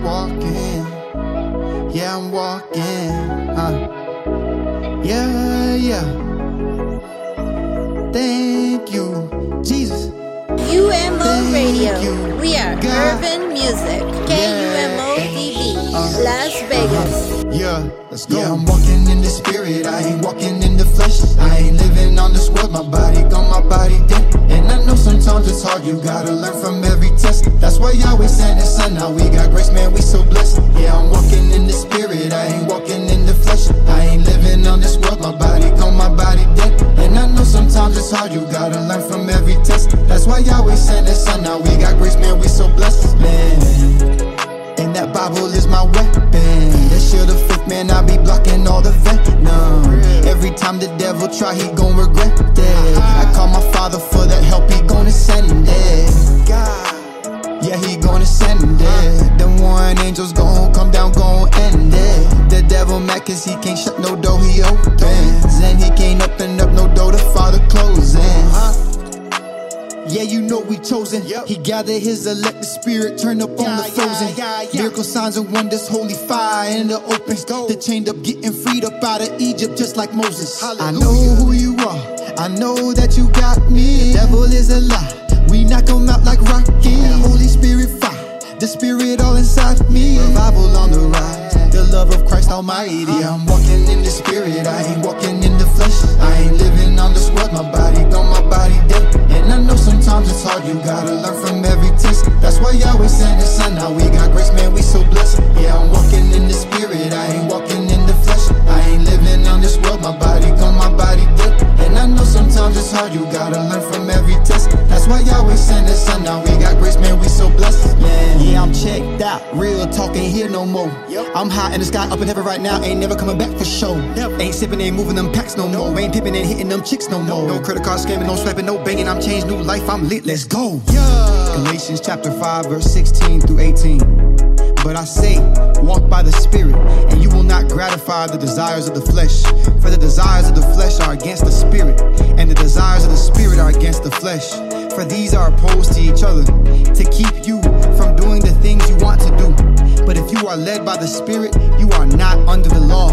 walking. Yeah, I'm walking. Huh? Yeah, yeah. Thank you, Jesus. UMO Thank Radio. you, We are God. Urban Music. KUMO TV. Las Vegas. Uh-huh. Yeah, let's go. Yeah, I'm walking in the spirit. I ain't walking in the flesh. I ain't living on this world. My body I sometimes it's hard. You gotta learn from every test. That's why Yahweh sent His Son. Now we got grace, man. We so blessed. Yeah, I'm walking in the spirit. I ain't walking in the flesh. I ain't living on this world. My body gone, my body dead. And I know sometimes it's hard. You gotta learn from every test. That's why Yahweh sent His Son. Now we got grace, man. We so blessed, man. And that Bible is my weapon. That shield of faith, man, I be blocking all the venom. Every time the devil try, he gon' regret it. I call my father for that angels gon' come down, gon' end it. The devil mad cause he can't shut no door, he opens. And he can't open up no door, the father closing. Yeah, you know we chosen. He gathered his elect, the spirit turn up on the frozen. Miracle signs and wonders, holy fire in the open. The chained up, getting freed up out of Egypt, just like Moses. I know who you are. I know that you got me. The devil is a lie. We knock him out like Rocky. Holy Spirit fire. The spirit inside me. Revival on the rise. The love of Christ Almighty. Uh-huh. I'm walking in the spirit. I ain't walking in the flesh. I ain't living on this world. My body gone, my body dead. And I know sometimes it's hard. You gotta learn from every test. That's why Yahweh sent His Son. Now we got Why Yahweh sent His Son. Now we got grace, man. We so blessed, man. Yeah, I'm checked out. Real talk ain't here no more. I'm high in the sky, up in heaven right now. Ain't never coming back for show. Ain't sipping, ain't moving them packs no more. Ain't pipping, ain't hitting them chicks no more. No credit card scamming, no swiping, no banging. I'm changed, new life. I'm lit. Let's go. Yeah. Galatians chapter 5, verse 16 through 18. But I say, walk by the Spirit, and you will not gratify the desires of the flesh. For the desires of the flesh are against the Spirit, and the desires of the Spirit are against the flesh. For these are opposed to each other, to keep you from doing the things you want to do. But if you are led by the Spirit, you are not under the law.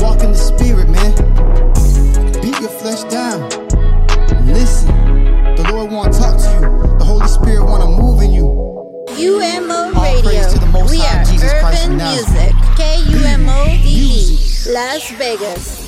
Walk in the Spirit, man. Beat your flesh down. Listen, the Lord want to talk to you. The Holy Spirit want to move in you. UMO All Radio. to the Most We High are Jesus Urban Nazareth. Music. KUMO TV. Las Vegas.